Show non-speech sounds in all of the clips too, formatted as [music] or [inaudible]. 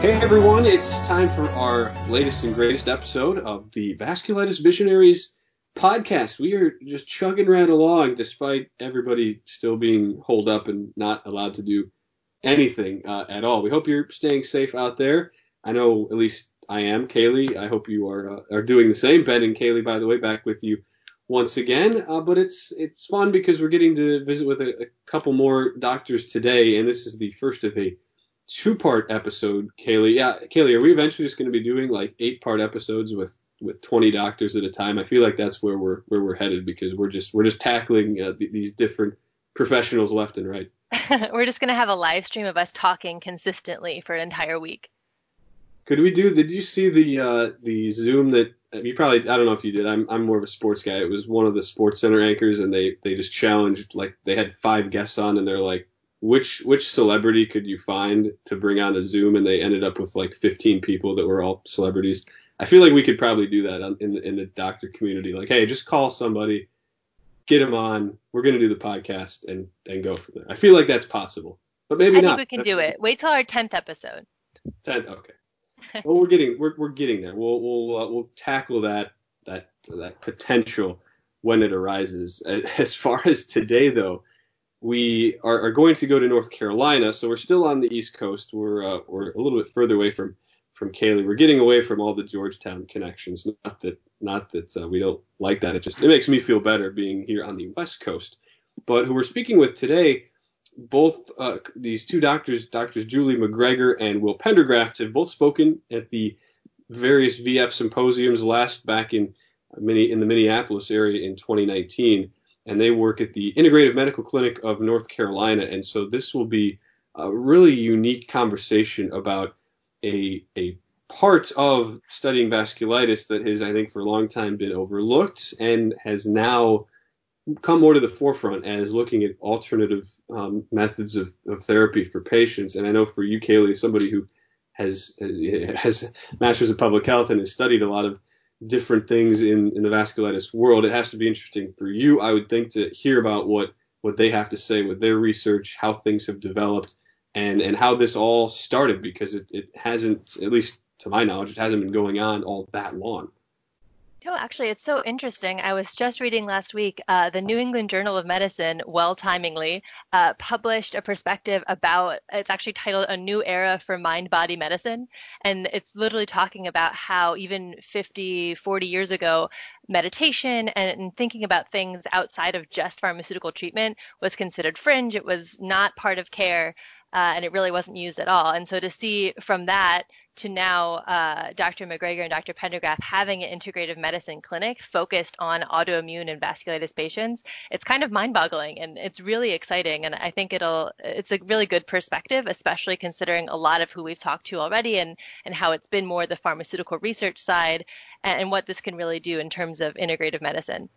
Hey everyone, it's time for our latest and greatest episode of the Vasculitis Visionaries podcast. We are just chugging right along despite everybody still being holed up and not allowed to do anything uh, at all. We hope you're staying safe out there. I know at least I am. Kaylee, I hope you are uh, are doing the same. Ben and Kaylee, by the way, back with you once again. Uh, but it's it's fun because we're getting to visit with a, a couple more doctors today, and this is the first of a two part episode, Kaylee. Yeah, Kaylee, are we eventually just going to be doing like eight part episodes with with 20 doctors at a time? I feel like that's where we're where we're headed because we're just we're just tackling uh, these different professionals left and right. [laughs] we're just going to have a live stream of us talking consistently for an entire week. Could we do? Did you see the uh, the Zoom that you probably? I don't know if you did. I'm I'm more of a sports guy. It was one of the Sports Center anchors, and they they just challenged like they had five guests on, and they're like, which which celebrity could you find to bring on a Zoom, and they ended up with like 15 people that were all celebrities. I feel like we could probably do that in the, in the doctor community. Like, hey, just call somebody, get them on. We're gonna do the podcast and and go from there. I feel like that's possible, but maybe I not. think we can do it. Wait till our 10th episode. 10th, okay. well, we're getting we're we're getting there. We'll we'll uh, we'll tackle that that that potential when it arises. As far as today, though we are, are, going to go to North Carolina, so we're still on the East Coast. We're uh, we're a little bit further away from from Kaylee. We're getting away from all the Georgetown connections. Not that not that uh, we don't like that. It just it makes me feel better being here on the West Coast. But who we're speaking with today, both uh, these two doctors, doctors Julie McGregor and Will Pendergraft, have both spoken at the various VF symposiums last back in mini in the Minneapolis area in 2019 and they work at the Integrative Medical Clinic of North Carolina. And so this will be a really unique conversation about a, a part of studying vasculitis that has, I think, for a long time been overlooked and has now come more to the forefront as looking at alternative um, methods of, of, therapy for patients. And I know for you, Kaylee, somebody who has has masters of public health and has studied a lot of different things in, in the vasculitis world, it has to be interesting for you, I would think, to hear about what, what they have to say with their research, how things have developed, and, and how this all started, because it, it hasn't, at least to my knowledge, it hasn't been going on all that long. No, actually, it's so interesting. I was just reading last week, uh, the New England Journal of Medicine, well timingly, uh, published a perspective about it's actually titled A New Era for Mind Body Medicine. And it's literally talking about how even 50, 40 years ago, meditation and, thinking about things outside of just pharmaceutical treatment was considered fringe. It was not part of care. Uh, and it really wasn't used at all. And so to see from that to now uh, Dr. McGregor and Dr. Pendergraft having an integrative medicine clinic focused on autoimmune and vasculitis patients, it's kind of mind-boggling and it's really exciting. And I think it'll it's a really good perspective, especially considering a lot of who we've talked to already and and how it's been more the pharmaceutical research side and, and what this can really do in terms of integrative medicine.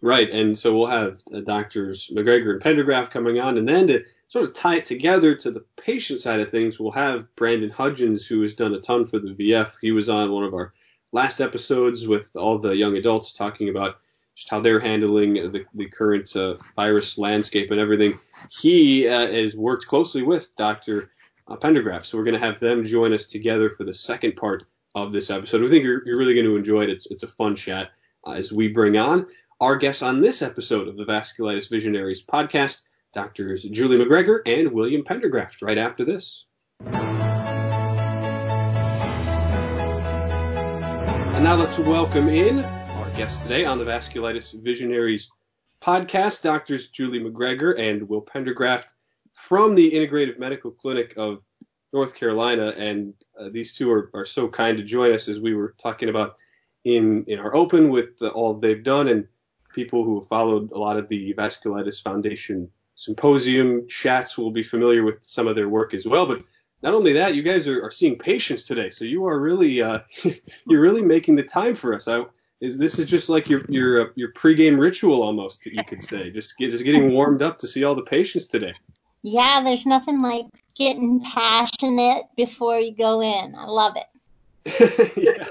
Right, and so we'll have uh, doctors McGregor and Pendergraft coming on, and then to sort of tie it together to the patient side of things, we'll have Brandon Hudgens, who has done a ton for the VF. He was on one of our last episodes with all the young adults talking about just how they're handling the, the current uh, virus landscape and everything. He uh, has worked closely with Dr. Uh, Pendergraft, so we're going to have them join us together for the second part of this episode. We think you're, you're really going to enjoy it. It's, it's a fun chat uh, as we bring on our guests on this episode of the Vasculitis Visionaries podcast, Doctors Julie McGregor and William Pendergraft, right after this. And now let's welcome in our guests today on the Vasculitis Visionaries podcast, Doctors Julie McGregor and Will Pendergraft from the Integrative Medical Clinic of North Carolina. And uh, these two are, are so kind to join us as we were talking about in, in our open with uh, all they've done and people who have followed a lot of the Vasculitis Foundation symposium chats will be familiar with some of their work as well. But not only that, you guys are, are seeing patients today, so you are really uh, [laughs] you're really making the time for us. I, is this is just like your your uh, your pregame ritual almost, you could say, just get, just getting warmed up to see all the patients today. Yeah, there's nothing like getting passionate before you go in. I love it. [laughs] yeah,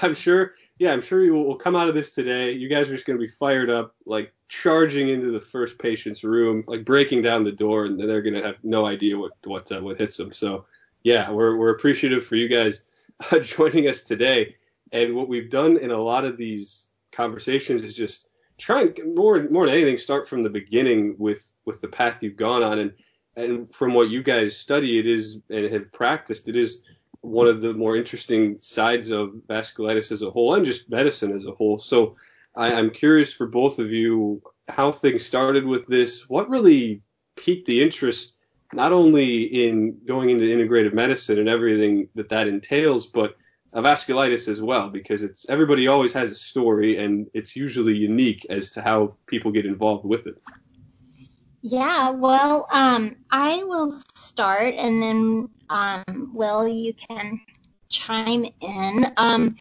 I'm sure yeah, I'm sure you will come out of this today. You guys are just going to be fired up, like charging into the first patient's room, like breaking down the door, and they're going to have no idea what what uh, what hits them. So Yeah, we're we're appreciative for you guys [laughs] uh, joining us today. And what we've done in a lot of these conversations is just try and more more than anything start from the beginning with with the path you've gone on and and from what you guys study it is and have practiced it is one of the more interesting sides of vasculitis as a whole and just medicine as a whole so I, i'm curious for both of you how things started with this what really piqued the interest not only in going into integrative medicine and everything that that entails but a vasculitis as well because it's everybody always has a story and it's usually unique as to how people get involved with it. Yeah, well, um, I will start and then, um, Will, you can chime in. Um,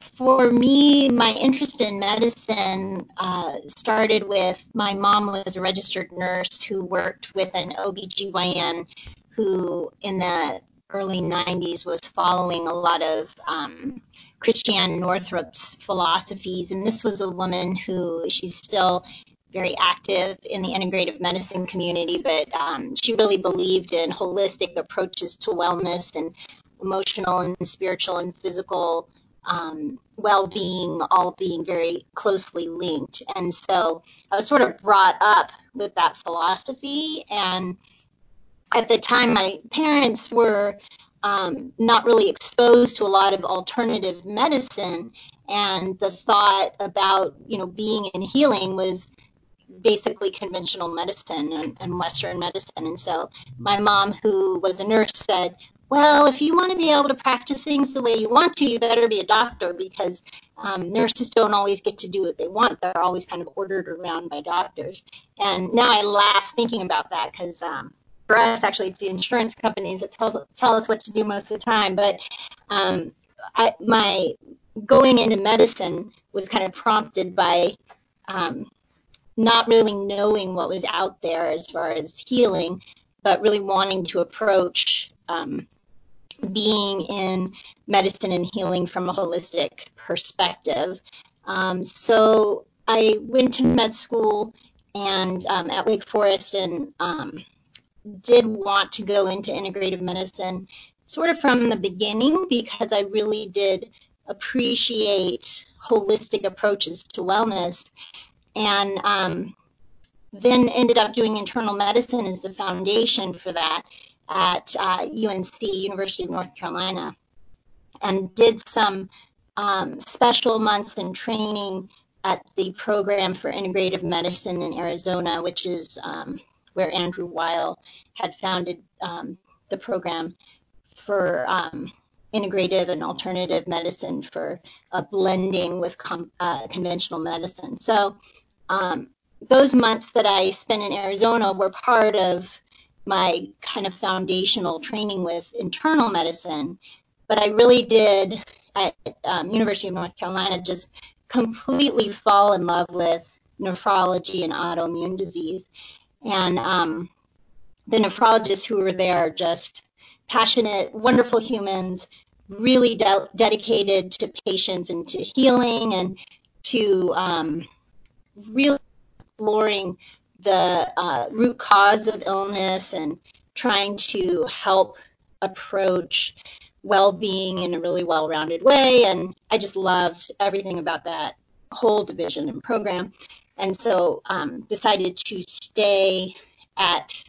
for me, my interest in medicine uh, started with my mom was a registered nurse who worked with an OBGYN who in the early 90s was following a lot of um, Christiane Northrup's philosophies. And this was a woman who she's still very active in the integrative medicine community, but um, she really believed in holistic approaches to wellness and emotional and spiritual and physical um, well being all being very closely linked. And so I was sort of brought up with that philosophy and at the time, my parents were um, not really exposed to a lot of alternative medicine, and the thought about you know being in healing was basically conventional medicine and, and Western medicine. And so my mom, who was a nurse, said, well, if you want to be able to practice things the way you want to, you better be a doctor because um, nurses don't always get to do what they want. They're always kind of ordered around by doctors. And now I laugh thinking about that because um, for us, actually, it's the insurance companies that tell, tell us what to do most of the time. But um, I, my going into medicine was kind of prompted by um, not really knowing what was out there as far as healing, but really wanting to approach um, being in medicine and healing from a holistic perspective. Um, so I went to med school and um, at Wake Forest and um, did want to go into integrative medicine sort of from the beginning because I really did appreciate holistic approaches to wellness and um, then ended up doing internal medicine as the foundation for that at uh, UNC, University of North Carolina, and did some um, special months in training at the program for integrative medicine in Arizona, which is um, where Andrew Weil had founded um, the program for um, integrative and alternative medicine for uh, blending with com- uh, conventional medicine. So um, those months that I spent in Arizona were part of my kind of foundational training with internal medicine. But I really did at um, University of North Carolina just completely fall in love with nephrology and autoimmune disease. And um, the nephrologists who were there just passionate, wonderful humans, really de- dedicated to patients and to healing and to um, really exploring the uh, root cause of illness and trying to help approach well-being in a really well-rounded way. And i just loved everything about that whole division and program. And so um, decided to stay at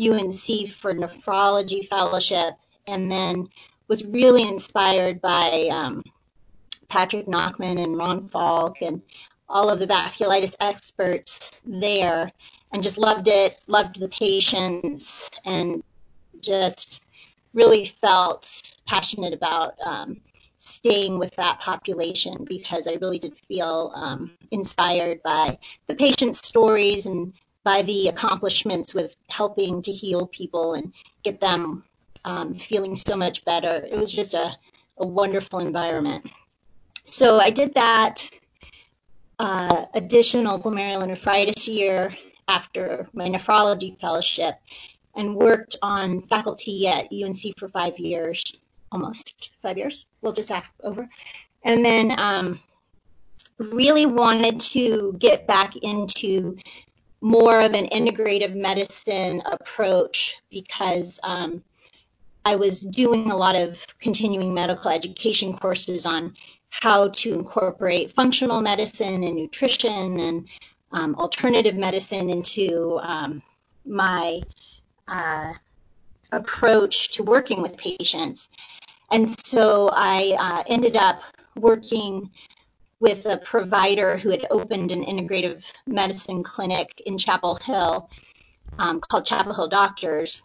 UNC for nephrology fellowship, and then was really inspired by um, Patrick Nachman and Ron Falk and all of the vasculitis experts there, and just loved it, loved the patients, and just really felt passionate about um, staying with that population because I really did feel um, inspired by the patient stories and by the accomplishments with helping to heal people and get them um, feeling so much better. It was just a, a wonderful environment. So I did that uh, additional glomerulonephritis year after my nephrology fellowship and worked on faculty at UNC for five years, almost five years. We'll just have over. And then um, really wanted to get back into more of an integrative medicine approach because um, I was doing a lot of continuing medical education courses on how to incorporate functional medicine and nutrition and um, alternative medicine into um, my uh, approach to working with patients. And so I uh, ended up working with a provider who had opened an integrative medicine clinic in Chapel Hill um, called Chapel Hill Doctors.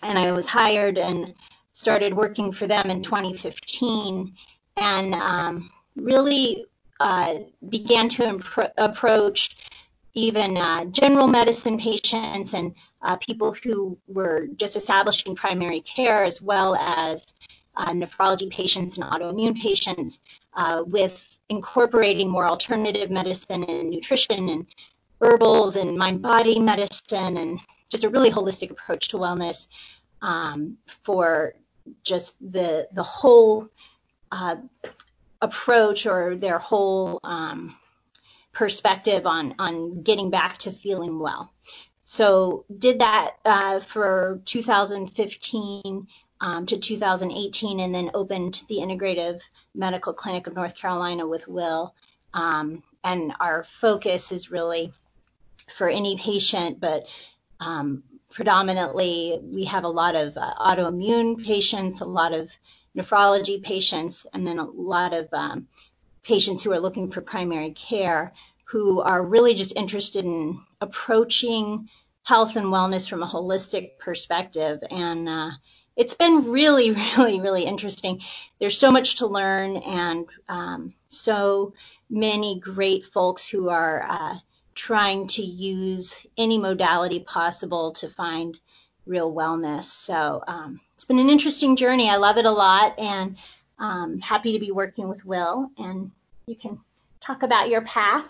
And I was hired and started working for them in 2015 and um, really uh, began to impro- approach even uh, general medicine patients and uh, people who were just establishing primary care, as well as uh, nephrology patients and autoimmune patients, uh, with incorporating more alternative medicine and nutrition and herbals and mind body medicine and just a really holistic approach to wellness um, for just the the whole uh, approach or their whole um, perspective on on getting back to feeling well. So did that uh, for 2015 um, to 2018, and then opened the Integrative Medical Clinic of North Carolina with Will. Um, and our focus is really for any patient, but um, predominantly we have a lot of uh, autoimmune patients, a lot of nephrology patients, and then a lot of um, patients who are looking for primary care who are really just interested in approaching health and wellness from a holistic perspective. And uh, it's been really, [laughs] really, really interesting. There's so much to learn and um, so many great folks who are uh, trying to use any modality possible to find real wellness. So um, it's been an interesting journey. I love it a lot and um, happy to be working with Will. And you can talk about your path.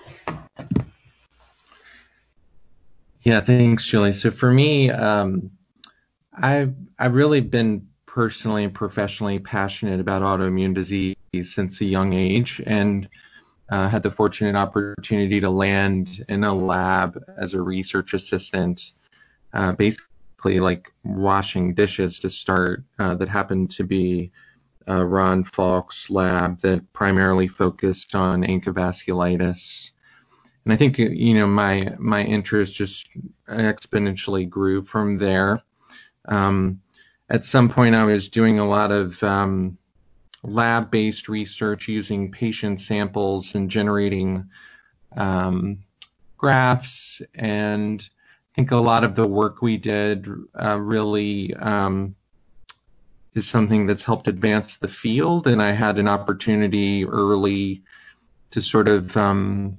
Yeah, thanks, Julie. So for me, um, I've I've really been personally and professionally passionate about autoimmune disease since a young age, and uh, had the fortunate opportunity to land in a lab as a research assistant, uh, basically like washing dishes to start. Uh, that happened to be uh, Ron Falk's lab that primarily focused on ANCA And I think you know my my interest just exponentially grew from there. Um, at some point, I was doing a lot of um, lab-based research using patient samples and generating um, graphs. And I think a lot of the work we did uh, really um, is something that's helped advance the field. And I had an opportunity early to sort of um,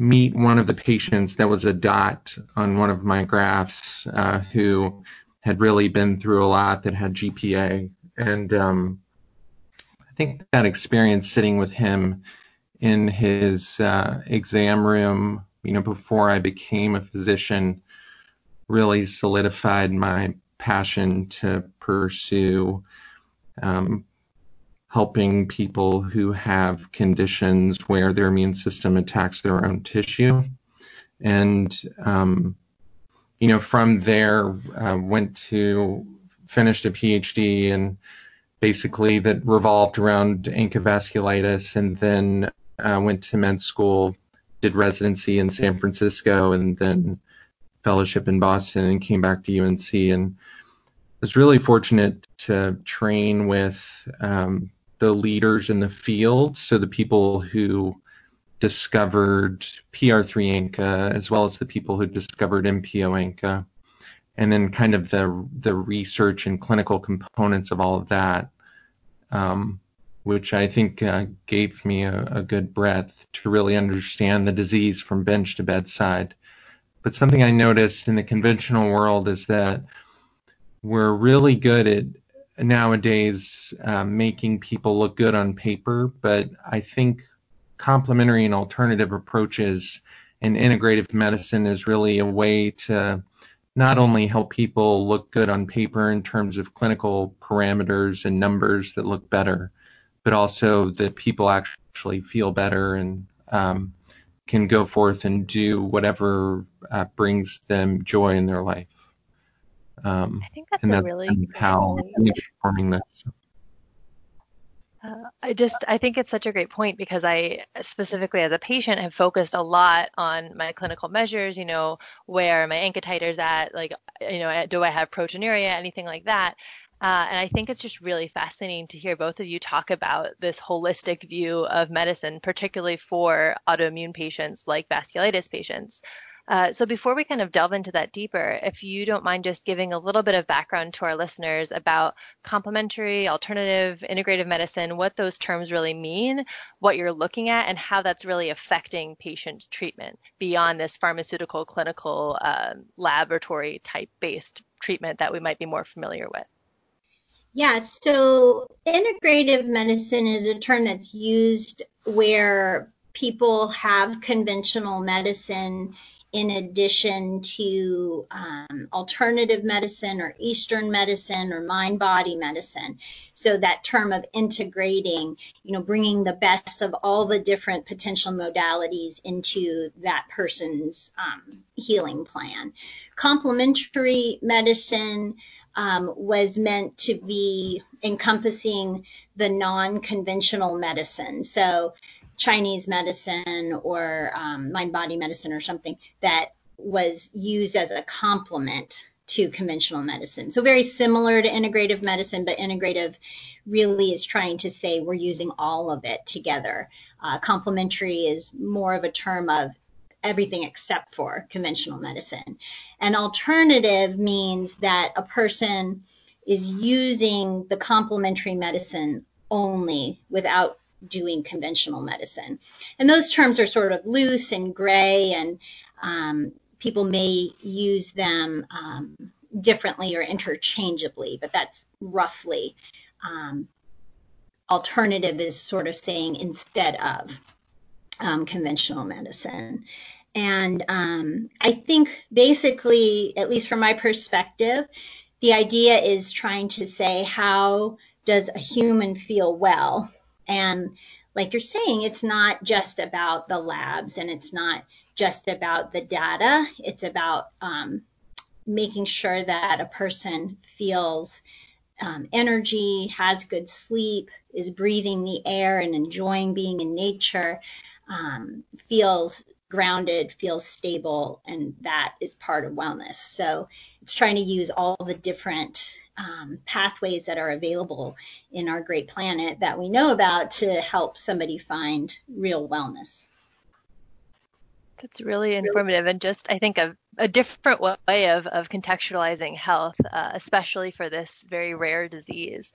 meet one of the patients that was a dot on one of my graphs uh, who had really been through a lot that had GPA. And um, I think that experience sitting with him in his uh, exam room, you know, before I became a physician, really solidified my passion to pursue um, helping people who have conditions where their immune system attacks their own tissue. And, um, you know, from there, uh, went to, finished a PhD and basically that revolved around ANCA vasculitis and then uh, went to med school, did residency in San Francisco and then fellowship in Boston and came back to UNC and was really fortunate to train with um, the leaders in the field, so the people who discovered PR3 ANCA as well as the people who discovered MPO ANCA, and then kind of the the research and clinical components of all of that, um, which I think uh, gave me a, a good breadth to really understand the disease from bench to bedside. But something I noticed in the conventional world is that we're really good at nowadays uh, making people look good on paper, but I think complementary and alternative approaches and integrative medicine is really a way to not only help people look good on paper in terms of clinical parameters and numbers that look better, but also that people actually feel better and um, can go forth and do whatever uh, brings them joy in their life. Um, I think that's and a that's really of how I'm informing this. Uh, I just I think it's such a great point because I specifically as a patient have focused a lot on my clinical measures, you know, where my ANCA titers at, like, you know, do I have proteinuria, anything like that. Uh, and I think it's just really fascinating to hear both of you talk about this holistic view of medicine, particularly for autoimmune patients like vasculitis patients. Uh, so before we kind of delve into that deeper, if you don't mind just giving a little bit of background to our listeners about complementary, alternative, integrative medicine, what those terms really mean, what you're looking at, and how that's really affecting patient treatment beyond this pharmaceutical, clinical, uh, laboratory type based treatment that we might be more familiar with. Yeah, so integrative medicine is a term that's used where people have conventional medicine in addition to um, alternative medicine or Eastern medicine or mind body medicine. So that term of integrating, you know, bringing the best of all the different potential modalities into that person's um, healing plan. Complementary medicine um, was meant to be encompassing the non conventional medicine. So Chinese medicine or um, mind body medicine or something that was used as a complement to conventional medicine. So very similar to integrative medicine, but integrative really is trying to say we're using all of it together. Uh, complementary is more of a term of everything except for conventional medicine. And alternative means that a person is using the complementary medicine only without doing conventional medicine. And those terms are sort of loose and gray, and um, people may use them um, differently or interchangeably, but that's roughly. Um, alternative is sort of saying instead of um, conventional medicine. And um, I think basically, at least from my perspective, the idea is trying to say how does a human feel well and like you're saying, it's not just about the labs and it's not just about the data. It's about um, making sure that a person feels um, energy, has good sleep, is breathing the air and enjoying being in nature, um, feels grounded, feels stable, and that is part of wellness. So it's trying to use all the different um, pathways that are available in our great planet that we know about to help somebody find real wellness. That's really informative and just, I think, a, a different way of, of contextualizing health, uh, especially for this very rare disease.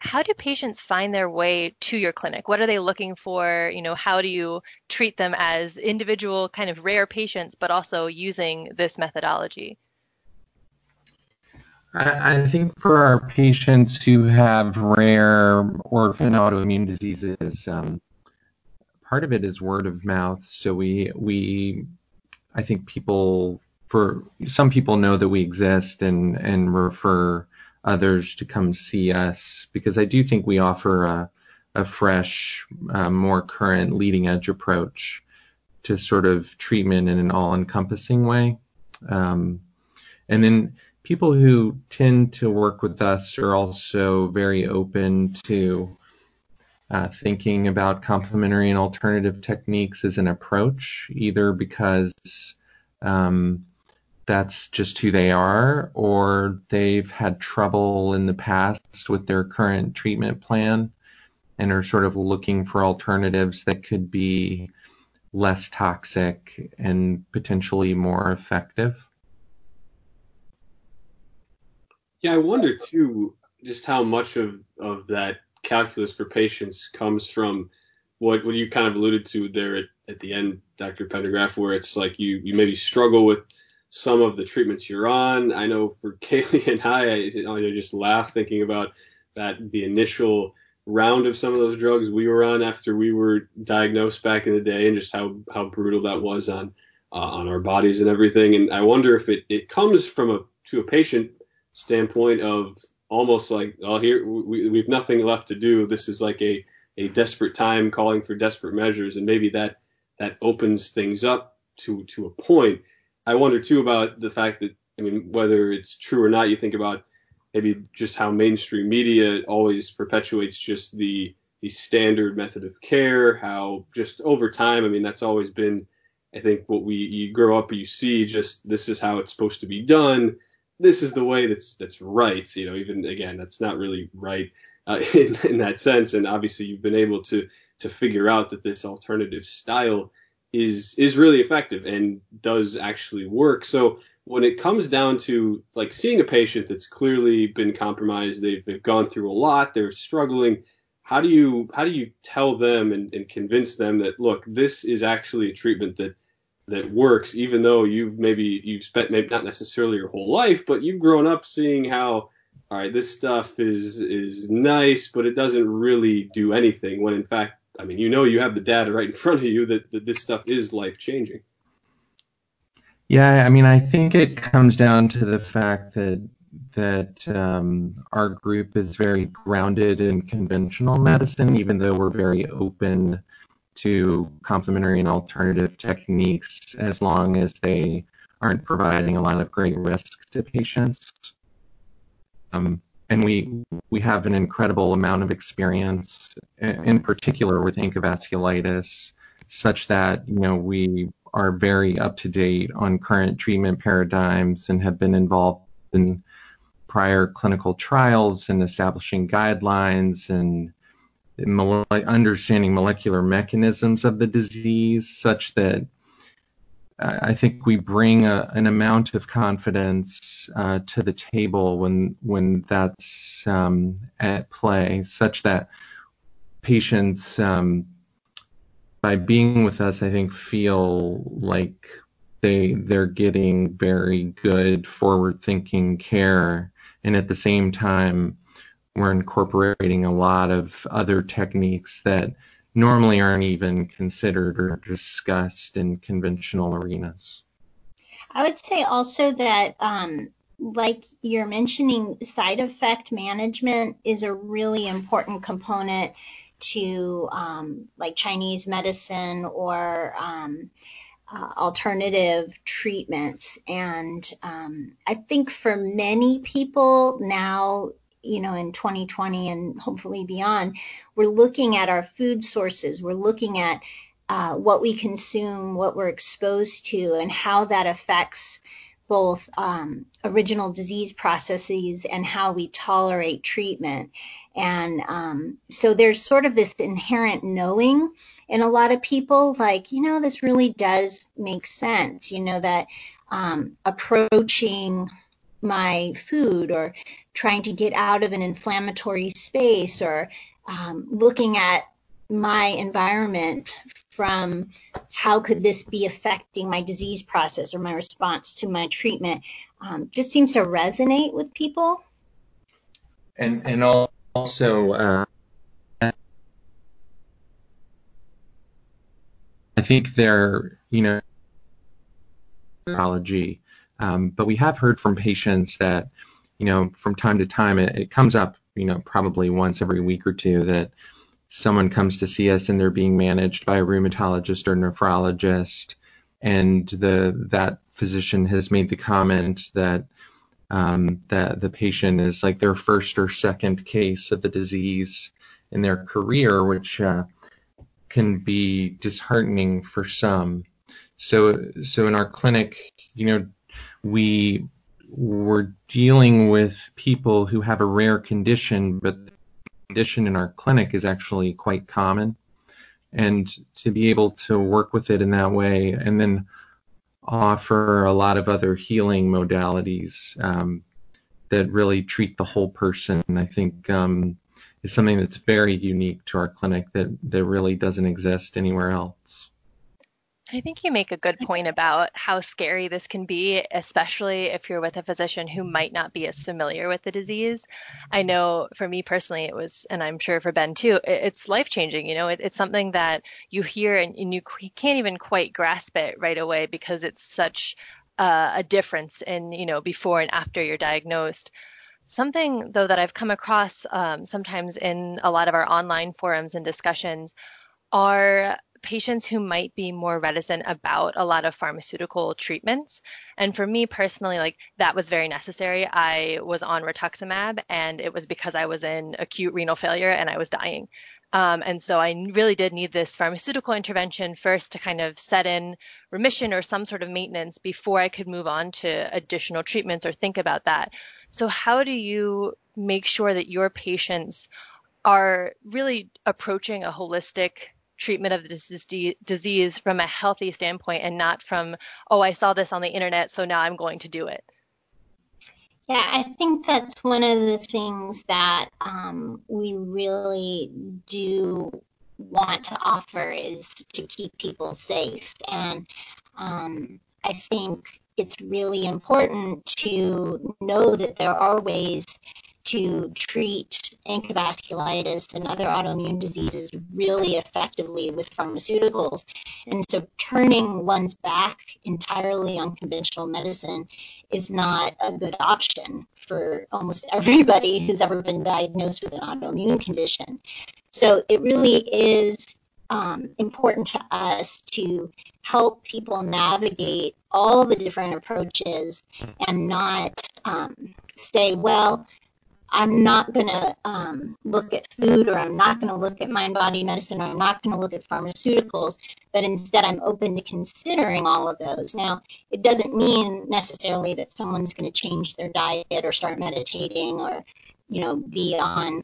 How do patients find their way to your clinic? What are they looking for? You know, how do you treat them as individual kind of rare patients, but also using this methodology? I, think for our patients who have rare orphan autoimmune diseases, um, part of it is word of mouth. So we we I think people for some people know that we exist and and refer others to come see us because I do think we offer a a fresh, uh, more current, leading edge approach to sort of treatment in an all encompassing way. Um, and then people who tend to work with us are also very open to uh, thinking about complementary and alternative techniques as an approach, either because um, that's just who they are, or they've had trouble in the past with their current treatment plan and are sort of looking for alternatives that could be less toxic and potentially more effective. Yeah, I wonder too just how much of, of that calculus for patients comes from what what you kind of alluded to there at, at the end, Dr. Pendergraft, where it's like you you maybe struggle with some of the treatments you're on. I know for [laughs] Kaylee and I, I you know, just laugh thinking about that the initial round of some of those drugs we were on after we were diagnosed back in the day, and just how how brutal that was on uh, on our bodies and everything. And I wonder if it it comes from a to a patient standpoint of almost like, oh, here we, we've nothing left to do. This is like a, a desperate time calling for desperate measures, and maybe that that opens things up to to a point. I wonder too about the fact that I mean, whether it's true or not, you think about maybe just how mainstream media always perpetuates just the the standard method of care, how just over time, I mean, that's always been, I think, what we you grow up, you see, just this is how it's supposed to be done. This is the way that's that's right. You know, even again, that's not really right uh, [laughs] in in that sense. And obviously, you've been able to to figure out that this alternative style is is really effective and does actually work. So when it comes down to like seeing a patient that's clearly been compromised, they've, they've gone through a lot, they're struggling. How do you how do you tell them and, and convince them that look, this is actually a treatment that that works, even though you've maybe you've spent maybe not necessarily your whole life, but you've grown up seeing how all right, this stuff is is nice, but it doesn't really do anything. When in fact, I mean, you know, you have the data right in [laughs] front of you that, that this stuff is life changing. Yeah, I mean, I think it comes down to the fact that that um, our group is very grounded in conventional medicine, even though we're very open to complementary and alternative techniques as long as they aren't providing a lot of great risk to patients. Um, and we we have an incredible amount of experience, in particular with vasculitis, such that you know we are very up to date on current treatment paradigms and have been involved in prior clinical trials and establishing guidelines and understanding molecular mechanisms of the disease such that I think we bring a, an amount of confidence uh, to the table when when that's um, at play, such that patients, um, by being with us, I think feel like they they're getting very good forward-thinking care, and at the same time, we're incorporating a lot of other techniques that normally aren't even considered or discussed in conventional arenas. I would say also that, um, like you're mentioning, side effect management is a really important component to um, like Chinese medicine or um, uh, alternative treatments. And um, I think for many people now, you know, in 2020 and hopefully beyond, we're looking at our food sources. We're looking at uh, what we consume, what we're exposed to, and how that affects both um, original disease processes and how we tolerate treatment. And um, so there's sort of this inherent knowing in a lot of people, like, you know, this really does make sense, you know, that um, approaching my food or trying to get out of an inflammatory space or um, looking at my environment from how could this be affecting my disease process or my response to my treatment um, just seems to resonate with people. And and also, uh, I think they're you know um, but we have heard from patients that, you know, from time to time, it, it comes up, you know, probably once every week or two that someone comes to see us and they're being managed by a rheumatologist or nephrologist, and the that physician has made the comment that um, that the patient is like their first or second case of the disease in their career, which uh, can be disheartening for some. So, so in our clinic, you know, we were dealing with people who have a rare condition, but the condition in our clinic is actually quite common. And to be able to work with it in that way and then offer a lot of other healing modalities um, that really treat the whole person, I think um, is something that's very unique to our clinic that, that really doesn't exist anywhere else. I think you make a good point about how scary this can be, especially if you're with a physician who might not be as familiar with the disease. I know for me personally, it was, and I'm sure for Ben too, it's life changing. You know, it, it's something that you hear and, and you can't even quite grasp it right away because it's such uh, a difference in, you know, before and after you're diagnosed. Something though that I've come across um, sometimes in a lot of our online forums and discussions are patients who might be more reticent about a lot of pharmaceutical treatments. And for me personally, like that was very necessary. I was on rituximab and it was because I was in acute renal failure and I was dying. Um, and so I really did need this pharmaceutical intervention first to kind of set in remission or some sort of maintenance before I could move on to additional treatments or think about that. So how do you make sure that your patients are really approaching a holistic treatment of the disease from a healthy standpoint and not from, oh, I saw this on the internet, so now I'm going to do it? Yeah, I think that's one of the things that um, we really do want to offer is to keep people safe. And um, I think it's really important to know that there are ways to treat ANCA vasculitis and other autoimmune diseases really effectively with pharmaceuticals. And so turning one's back entirely on conventional medicine is not a good option for almost [laughs] everybody who's ever been diagnosed with an autoimmune condition. So it really is um, important to us to help people navigate all the different approaches and not um, say, well, I'm not going to um, look at food or I'm not going to look at mind body medicine or I'm not going to look at pharmaceuticals, but instead I'm open to considering all of those. Now, it doesn't mean necessarily that someone's going to change their diet or start meditating or, you know, be on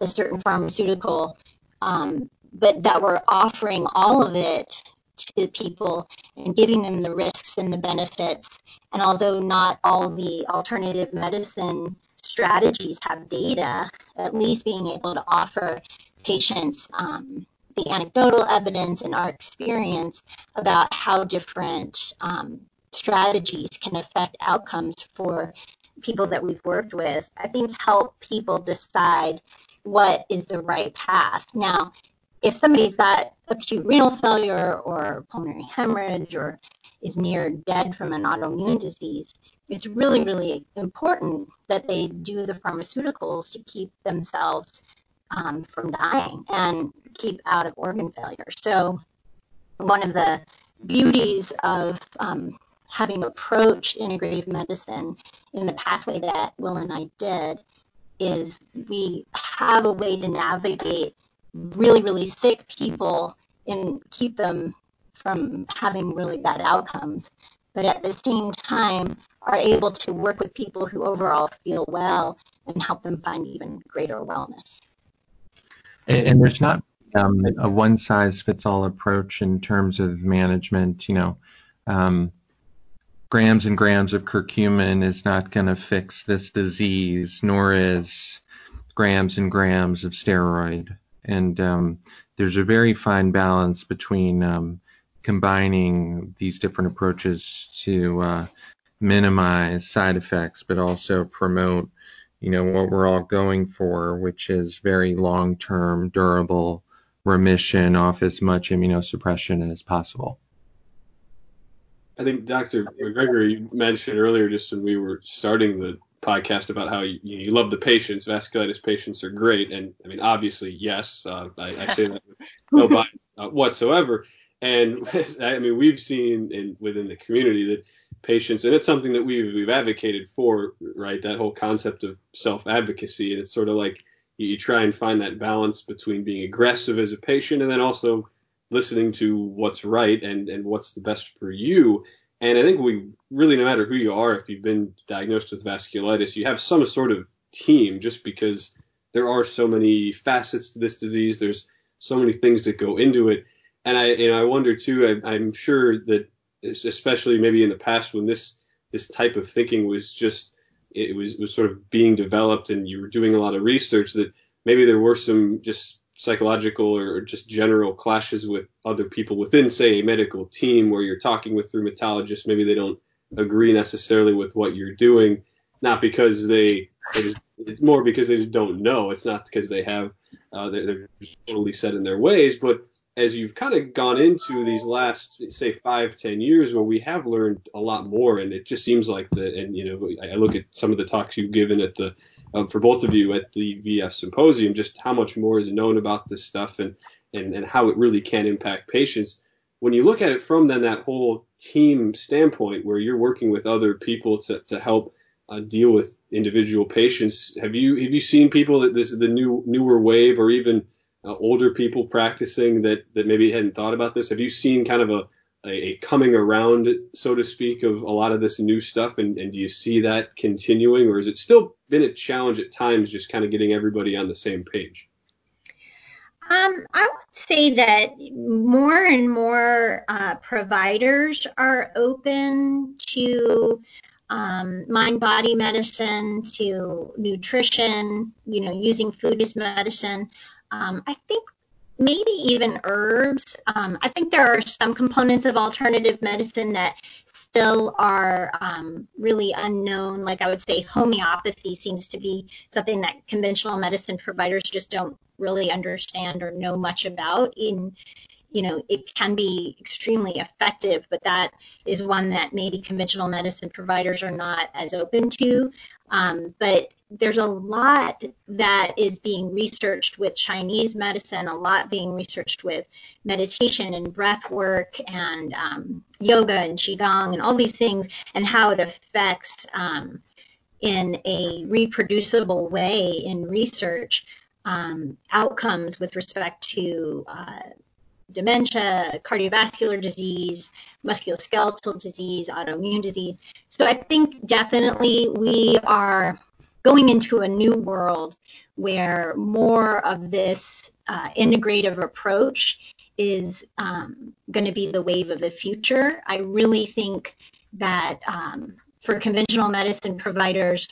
a certain pharmaceutical, um, but that we're offering all of it to people and giving them the risks and the benefits. And although not all the alternative medicine strategies have data, at least being able to offer patients um, the anecdotal evidence and our experience about how different um, strategies can affect outcomes for people that we've worked with, I think help people decide what is the right path. Now, if somebody's got acute renal failure or pulmonary hemorrhage or is near dead from an autoimmune disease, it's really, really important that they do the pharmaceuticals to keep themselves um, from dying and keep out of organ failure. So, one of the beauties of um, having approached integrative medicine in the pathway that Will and I did is we have a way to navigate really, really sick people and keep them from having really bad outcomes. But at the same time, are able to work with people who overall feel well and help them find even greater wellness. And, and there's not um, a one size fits all approach in terms of management. You know, um, grams and grams of curcumin is not going to fix this disease, nor is grams and grams of steroid. And um, there's a very fine balance between um, combining these different approaches to uh, minimize side effects, but also promote, you know, what we're all going for, which is very long-term, durable remission off as much immunosuppression as possible. I think Dr. McGregor you mentioned earlier, just when we were starting the podcast, about how you, you love the patients. Vasculitis patients are great, and I mean, obviously, yes, uh, I, I say that no [laughs] bias uh, whatsoever. And [laughs] I mean, we've seen in within the community that patients, and it's something that we've we've advocated for, right? That whole concept of self advocacy, and it's sort of like you, try and find that balance between being aggressive as a patient and then also listening to what's right and and what's the best for you. And I think we really, no matter who you are, if you've been diagnosed with vasculitis, you have some sort of team just because there are so many facets to this disease. There's so many things that go into it. And I, know, I wonder too, I, I'm sure that especially maybe in the past when this this type of thinking was just it was was sort of being developed and you were doing a lot of research that maybe there were some just psychological or just general clashes with other people within say a medical team where you're talking with rheumatologists. Maybe they don't agree necessarily with what you're doing not because they it's more because they just don't know. It's not because they have uh, they're, they're totally set in their ways but as you've kind of gone into these last say five ten years where we have learned a lot more and it just seems like the and you know i look at some of the talks you've given at the um, for both of you at the vf symposium just how much more is known about this stuff and and, and how it really can impact patients. When you look at it from then that whole team standpoint, where you're working with other people to, to help uh, deal with individual patients, have you have you seen people that this is the new newer wave, or even uh, older people practicing that that maybe hadn't thought about this? Have you seen kind of a a, coming around, so to speak, of a lot of this new stuff? And, and do you see that continuing, or has it still been a challenge at times, just kind of getting everybody on the same page? Um, I would say that more and more uh, providers are open to um, mind body medicine, to nutrition, you know, using food as medicine. Um, I think maybe even herbs. Um, I think there are some components of alternative medicine that still are um, really unknown. Like I would say, homeopathy seems to be something that conventional medicine providers just don't really understand or know much about. In you know, it can be extremely effective, but that is one that maybe conventional medicine providers are not as open to. Um, but there's a lot that is being researched with Chinese medicine, a lot being researched with meditation and breath work and um, yoga and qigong and all these things, and how it affects um, in a reproducible way in research um, outcomes with respect to uh, dementia, cardiovascular disease, musculoskeletal disease, autoimmune disease. So I think definitely we are going into a new world where more of this uh, integrative approach is um, going to be the wave of the future. I really think that um, for conventional medicine providers,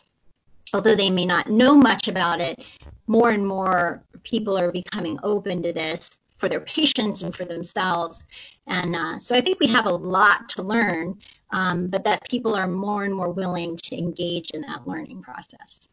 although they may not know much about it, more and more people are becoming open to this for their patients and for themselves. And uh, so I think we have a lot to learn um, but that people are more and more willing to engage in that learning process.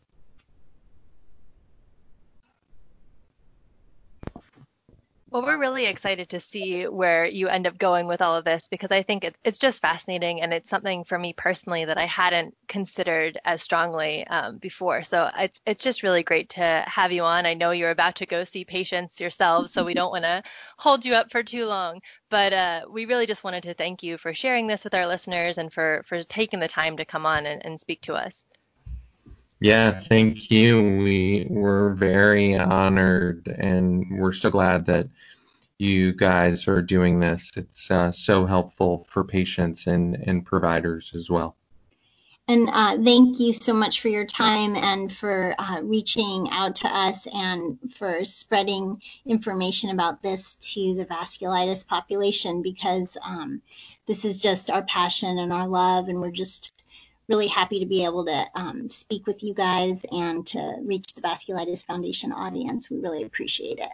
Well, we're really excited to see where you end up going with all of this because I think it's, it's just fascinating and it's something for me personally that I hadn't considered as strongly um, before. So it's, it's just really great to have you on. I know you're about to go see patients yourselves, so we don't [laughs] want to hold you up for too long. But uh, we really just wanted to thank you for sharing this with our listeners and for, for taking the time to come on and, and speak to us. Yeah, thank you. We were very honored, and we're so glad that you guys are doing this. It's uh, so helpful for patients and, and providers as well. And uh, thank you so much for your time and for uh, reaching out to us and for spreading information about this to the vasculitis population because um, this is just our passion and our love, and we're just really happy to be able to um, speak with you guys and to reach the Vasculitis Foundation audience. We really appreciate it.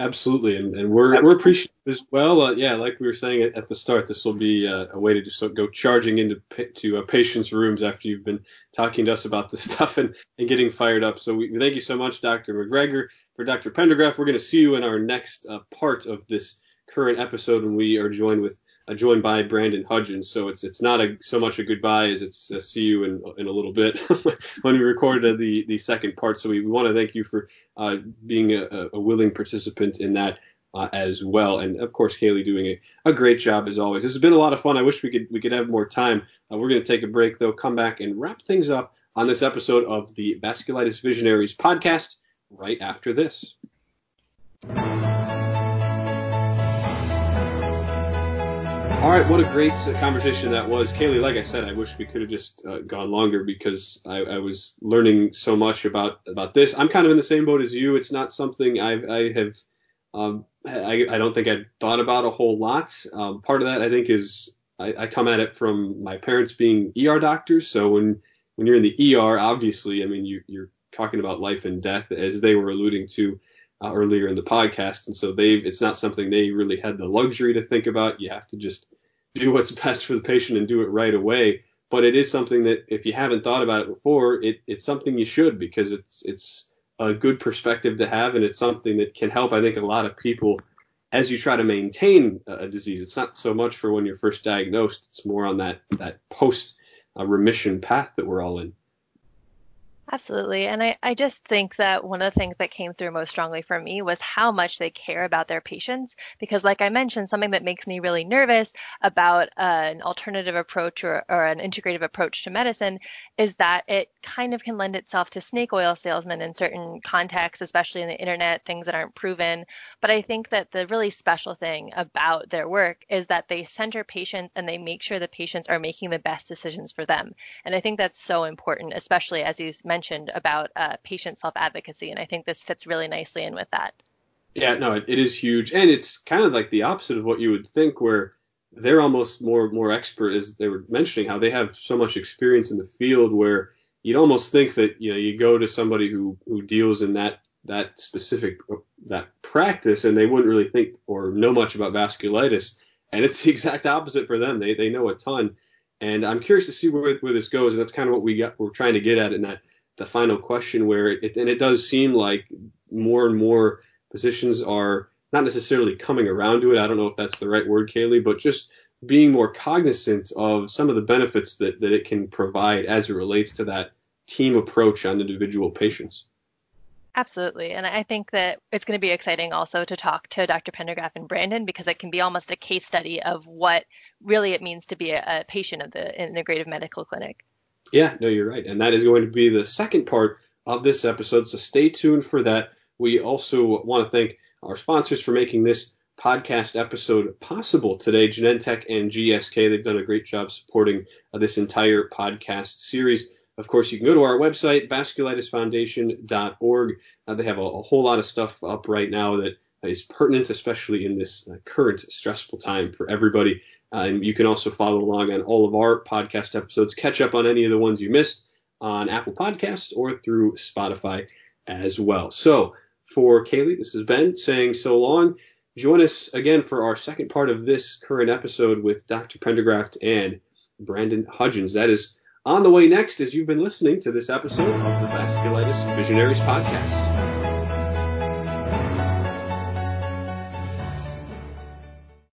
Absolutely, and, and we're we're appreciative as well. Uh, yeah, like we were saying at, at the start, this will be uh, a way to just go charging into to uh, patients' rooms after you've been talking to us about this [laughs] stuff and, and getting fired up. So we, thank you so much, Dr. McGregor. For Dr. Pendergraft, we're going to see you in our next uh, part of this current episode when we are joined with joined by Brandon Hudgens. So it's it's not a, so much a goodbye as it's see you in in a little bit [laughs] when we recorded the the second part. So we, we want to thank you for uh, being a, a, willing participant in that. Uh, as well, and of course, Kaylee doing a, a great job as always. This has been a lot of fun. I wish we could we could have more time. Uh, we're going to take a break though, come back and wrap things up on this episode of the Vasculitis Visionaries podcast right after this. All right, what a great conversation that was, Kaylee. Like I said, I wish we could have just uh, gone longer because I, I, was learning so much about about this. I'm kind of in the same boat as you. It's not something I've, I have. Um, I, I don't think I've thought about a whole lot. Um, part of that, I think, is I, I come at it from my parents being ER doctors. So when when you're in the ER, obviously, I mean, you, you're talking about life and death, as they were alluding to uh, earlier in the podcast, and so they it's not something they really had the luxury to think about. You have to just do [laughs] what's best for the patient and do it right away. But it is something that if you haven't thought about it before, it, it's something you should because it's it's a good perspective to have, and it's something that can help. I think a lot of people as you try to maintain a disease. It's not so much for when you're first diagnosed; it's more on that that post uh, remission path that we're all in. Absolutely. And I, I just think that one of the things that came through most strongly for me was how much they care about their patients. Because, like I mentioned, something that makes me really nervous about uh, an alternative approach or, or an integrative approach to medicine is that it kind of can lend itself to snake oil salesmen in certain contexts, especially in the internet, things that aren't proven. But I think that the really special thing about their work is that they center patients and they make sure the patients are making the best decisions for them. And I think that's so important, especially as you mentioned mentioned about uh, patient self advocacy, and I think this fits really nicely in with that. Yeah, no, it, it is huge, and it's kind of like the opposite of what you would think, where they're almost more more expert, as they were mentioning, how they have so much experience in the field, where you'd almost think that you know you go to somebody who who deals in that that specific that practice, and they wouldn't really think or know much about vasculitis, and it's [laughs] the exact opposite for them. They they know a ton. And I'm curious to see where, where this goes. And that's kind of what we got, we're trying to get at in that the final question where it, and it does seem like more and more positions are not necessarily coming around to it. I don't know if that's the right word, Kaylee, but just being more cognizant of some of the benefits that, that it can provide as it relates to that team approach on individual patients. Absolutely. And I think that it's going to be exciting also to talk to Dr. Pendergraft and Brandon because it can be almost a case study of what really it means to be a, a patient of the integrative medical clinic. Yeah, no, you're right. And that is going to be the second part of this episode. So stay tuned for that. We also want to thank our sponsors for making this podcast episode possible today, Genentech and GSK. They've done a great job supporting uh, this entire podcast series. Of course, you can go to our website, vasculitisfoundation.org. Uh, they have a, a, whole lot of stuff up right now that is pertinent, especially in this uh, current stressful time for everybody. And you can also follow along on all of our podcast episodes, catch up on any of the ones you missed on Apple Podcasts or through Spotify as well. So for Kaylee, this is Ben saying so long. Join us again for our second part of this current episode with Dr. Pendergraft and Brandon Hudgens. That is on the way next as you've been listening to this episode of the Vasculitis Visionaries Podcast.